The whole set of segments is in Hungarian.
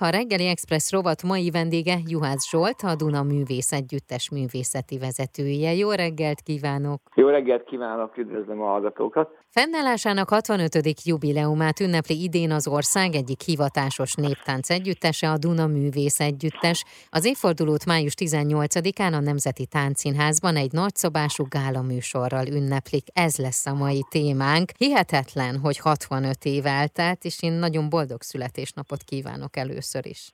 A reggeli Express rovat mai vendége Juhász Zsolt, a Duna Művész Együttes művészeti vezetője. Jó reggelt kívánok! Jó reggelt kívánok, üdvözlöm a hallgatókat! Fennállásának 65. jubileumát ünnepli idén az ország egyik hivatásos néptánc együttese, a Duna Művész Együttes. Az évfordulót május 18-án a Nemzeti Táncszínházban egy nagyszobású gála műsorral ünneplik. Ez lesz a mai témánk. Hihetetlen, hogy 65 év eltelt, és én nagyon boldog születésnapot kívánok először is.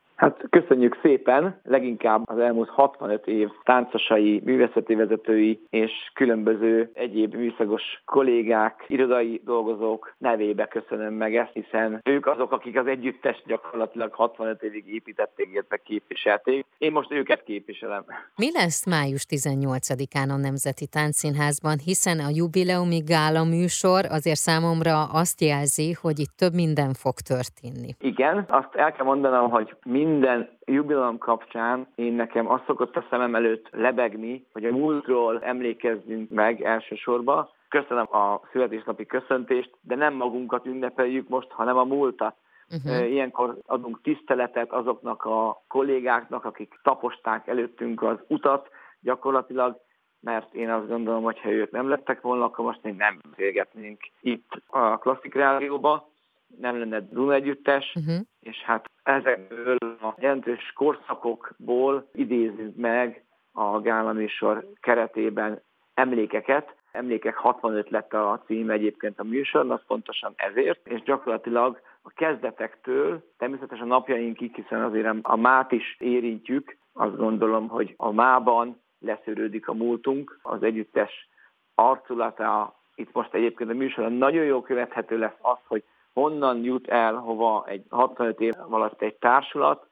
Köszönjük szépen, leginkább az elmúlt 65 év táncosai, művészeti vezetői és különböző egyéb műszakos kollégák, irodai dolgozók nevébe köszönöm meg ezt, hiszen ők azok, akik az együttes gyakorlatilag 65 évig építették, illetve képviselték. Én most őket képviselem. Mi lesz május 18-án a Nemzeti Táncszínházban, hiszen a jubileumi gála műsor azért számomra azt jelzi, hogy itt több minden fog történni. Igen, azt el kell mondanom, hogy minden jubileum kapcsán én nekem azt szokott a szemem előtt lebegni, hogy a múltról emlékezzünk meg elsősorban. Köszönöm a születésnapi köszöntést, de nem magunkat ünnepeljük most, hanem a múltat. Uh-huh. Ilyenkor adunk tiszteletet azoknak a kollégáknak, akik taposták előttünk az utat gyakorlatilag, mert én azt gondolom, hogy ha ők nem lettek volna, akkor most még nem beszélgetnénk itt a Klasszik Rádióba, nem lenne Duna együttes, uh-huh. és hát ezekből a jelentős korszakokból idézünk meg a Gála műsor keretében emlékeket. Emlékek 65 lett a cím egyébként a műsornak, pontosan ezért, és gyakorlatilag a kezdetektől, természetesen a napjainkig, hiszen azért a mát is érintjük, azt gondolom, hogy a mában leszűrődik a múltunk, az együttes arculata, itt most egyébként a műsorban nagyon jó követhető lesz az, hogy honnan jut el hova egy 65 év alatt egy társulat,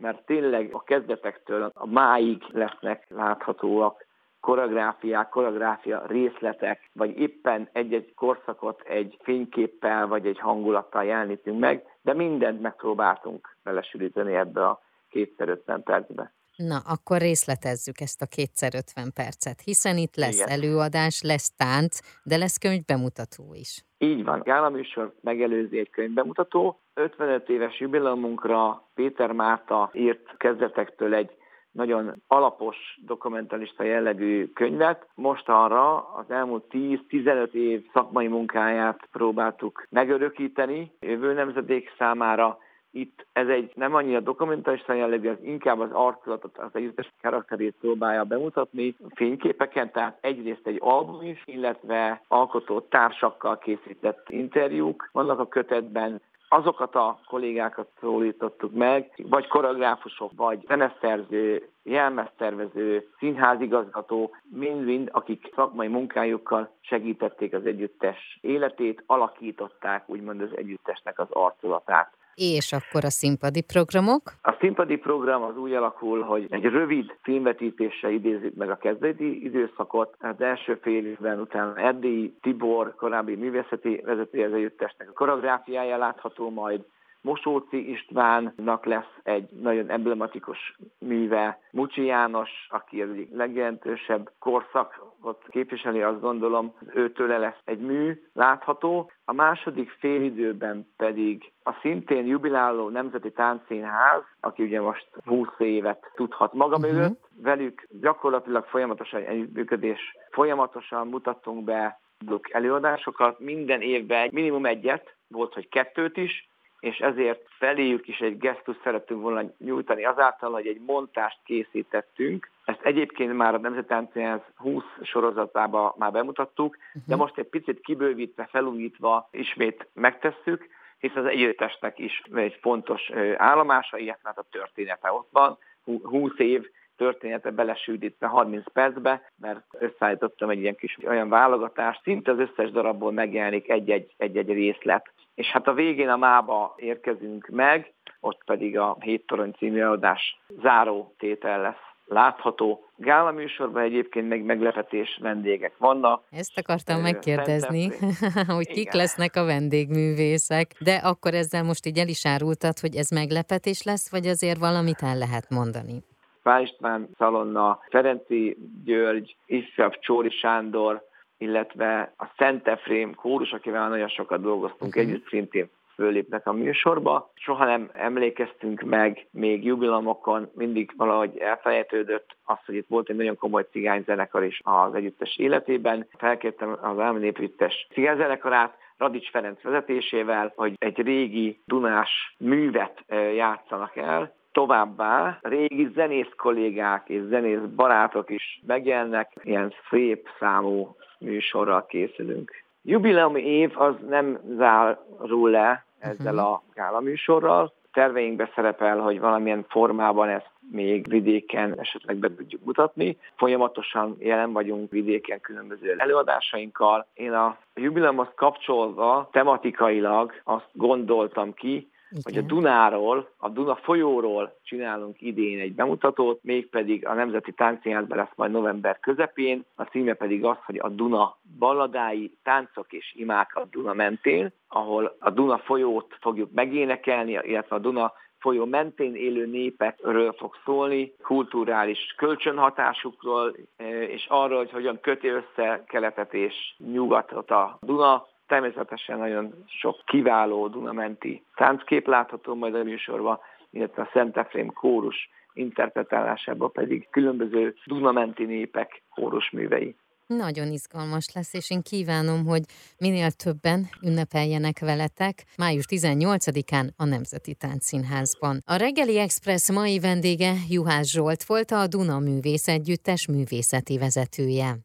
mert tényleg a kezdetektől a máig lesznek láthatóak koreográfiák, koreográfia részletek, vagy éppen egy-egy korszakot egy fényképpel vagy egy hangulattal jelenítünk meg, de mindent megpróbáltunk belesülíteni ebbe a kétszer 50 percbe. Na, akkor részletezzük ezt a kétszer 50 percet, hiszen itt lesz Igen. előadás, lesz tánc, de lesz könyvbemutató is. Így van. Gála műsor megelőzi egy könyvbemutató. 55 éves jubileumunkra Péter Márta írt kezdetektől egy nagyon alapos dokumentalista jellegű könyvet. Most arra az elmúlt 10-15 év szakmai munkáját próbáltuk megörökíteni jövő nemzedék számára, itt ez egy nem annyira dokumentális jellegű, az inkább az arculatot, az együttes karakterét próbálja bemutatni fényképeken, tehát egyrészt egy album is, illetve alkotó társakkal készített interjúk vannak a kötetben, azokat a kollégákat szólítottuk meg, vagy koreográfusok, vagy zeneszerző, jelmeztervező, színházigazgató, mind-mind, akik szakmai munkájukkal segítették az együttes életét, alakították úgymond az együttesnek az arculatát. És akkor a színpadi programok? A színpadi program az úgy alakul, hogy egy rövid filmvetítéssel idézzük meg a kezdeti időszakot. Az első fél évben utána Erdélyi Tibor, korábbi művészeti vezetője az együttesnek a koreográfiája látható majd, Mosóci Istvánnak lesz egy nagyon emblematikus műve, Mucsi János, aki az egyik legjelentősebb korszakot képviseli, azt gondolom, őtőle lesz egy mű látható. A második félidőben pedig a szintén jubiláló Nemzeti Táncszínház, aki ugye most 20 évet tudhat maga uh-huh. mögött, velük gyakorlatilag folyamatosan együttműködés, folyamatosan mutattunk be előadásokat, minden évben minimum egyet, volt, hogy kettőt is, és ezért feléjük is egy gesztus szerettünk volna nyújtani azáltal, hogy egy montást készítettünk. Ezt egyébként már a Nemzettáncszínház 20 sorozatában már bemutattuk, de most egy picit kibővítve, felújítva ismét megtesszük, hisz az együttesnek is egy fontos állomása, illetve hát a története ott van. 20 év története belesűdítve 30 percbe, mert összeállítottam egy ilyen kis olyan válogatást, szinte az összes darabból megjelenik egy-egy, egy-egy részlet. És hát a végén a mába érkezünk meg, ott pedig a Hét Torony című adás záró tétel lesz látható. Gála műsorban egyébként meg meglepetés vendégek vannak. Ezt akartam megkérdezni, hogy kik Igen. lesznek a vendégművészek, de akkor ezzel most így el is árultad, hogy ez meglepetés lesz, vagy azért valamit el lehet mondani? Pál István Szalonna, Ferenci György, ifjabb Csóri Sándor, illetve a Szent Efrém kórus, akivel nagyon sokat dolgoztunk uh-huh. együtt szintén fölépnek a műsorba. Soha nem emlékeztünk meg még jubilomokon, mindig valahogy elfelejtődött az, hogy itt volt egy nagyon komoly cigányzenekar is az együttes életében. Felkértem az Elmi Népüttes cigányzenekarát, Radics Ferenc vezetésével, hogy egy régi Dunás művet játszanak el, Továbbá régi zenész kollégák és zenész barátok is megjelennek, ilyen szép számú műsorral készülünk. Jubileumi év az nem zárul le ezzel a gála műsorral. Terveinkbe szerepel, hogy valamilyen formában ezt még vidéken esetleg be tudjuk mutatni. Folyamatosan jelen vagyunk vidéken különböző előadásainkkal. Én a jubileumhoz kapcsolva tematikailag azt gondoltam ki, igen. hogy a Dunáról, a Duna folyóról csinálunk idén egy bemutatót, mégpedig a Nemzeti Táncszínházban lesz majd november közepén, a címe pedig az, hogy a Duna balladái, táncok és imák a Duna mentén, ahol a Duna folyót fogjuk megénekelni, illetve a Duna folyó mentén élő népekről fog szólni, kulturális kölcsönhatásukról, és arról, hogy hogyan köti össze keletet és nyugatot a Duna, Természetesen nagyon sok kiváló Dunamenti tánckép látható majd a műsorban, illetve a Szent Efrém kórus interpretálásában pedig különböző Dunamenti népek kórusművei. Nagyon izgalmas lesz, és én kívánom, hogy minél többen ünnepeljenek veletek május 18-án a Nemzeti Táncszínházban. A Reggeli Express mai vendége Juhász Zsolt volt a Duna Művész Együttes művészeti vezetője.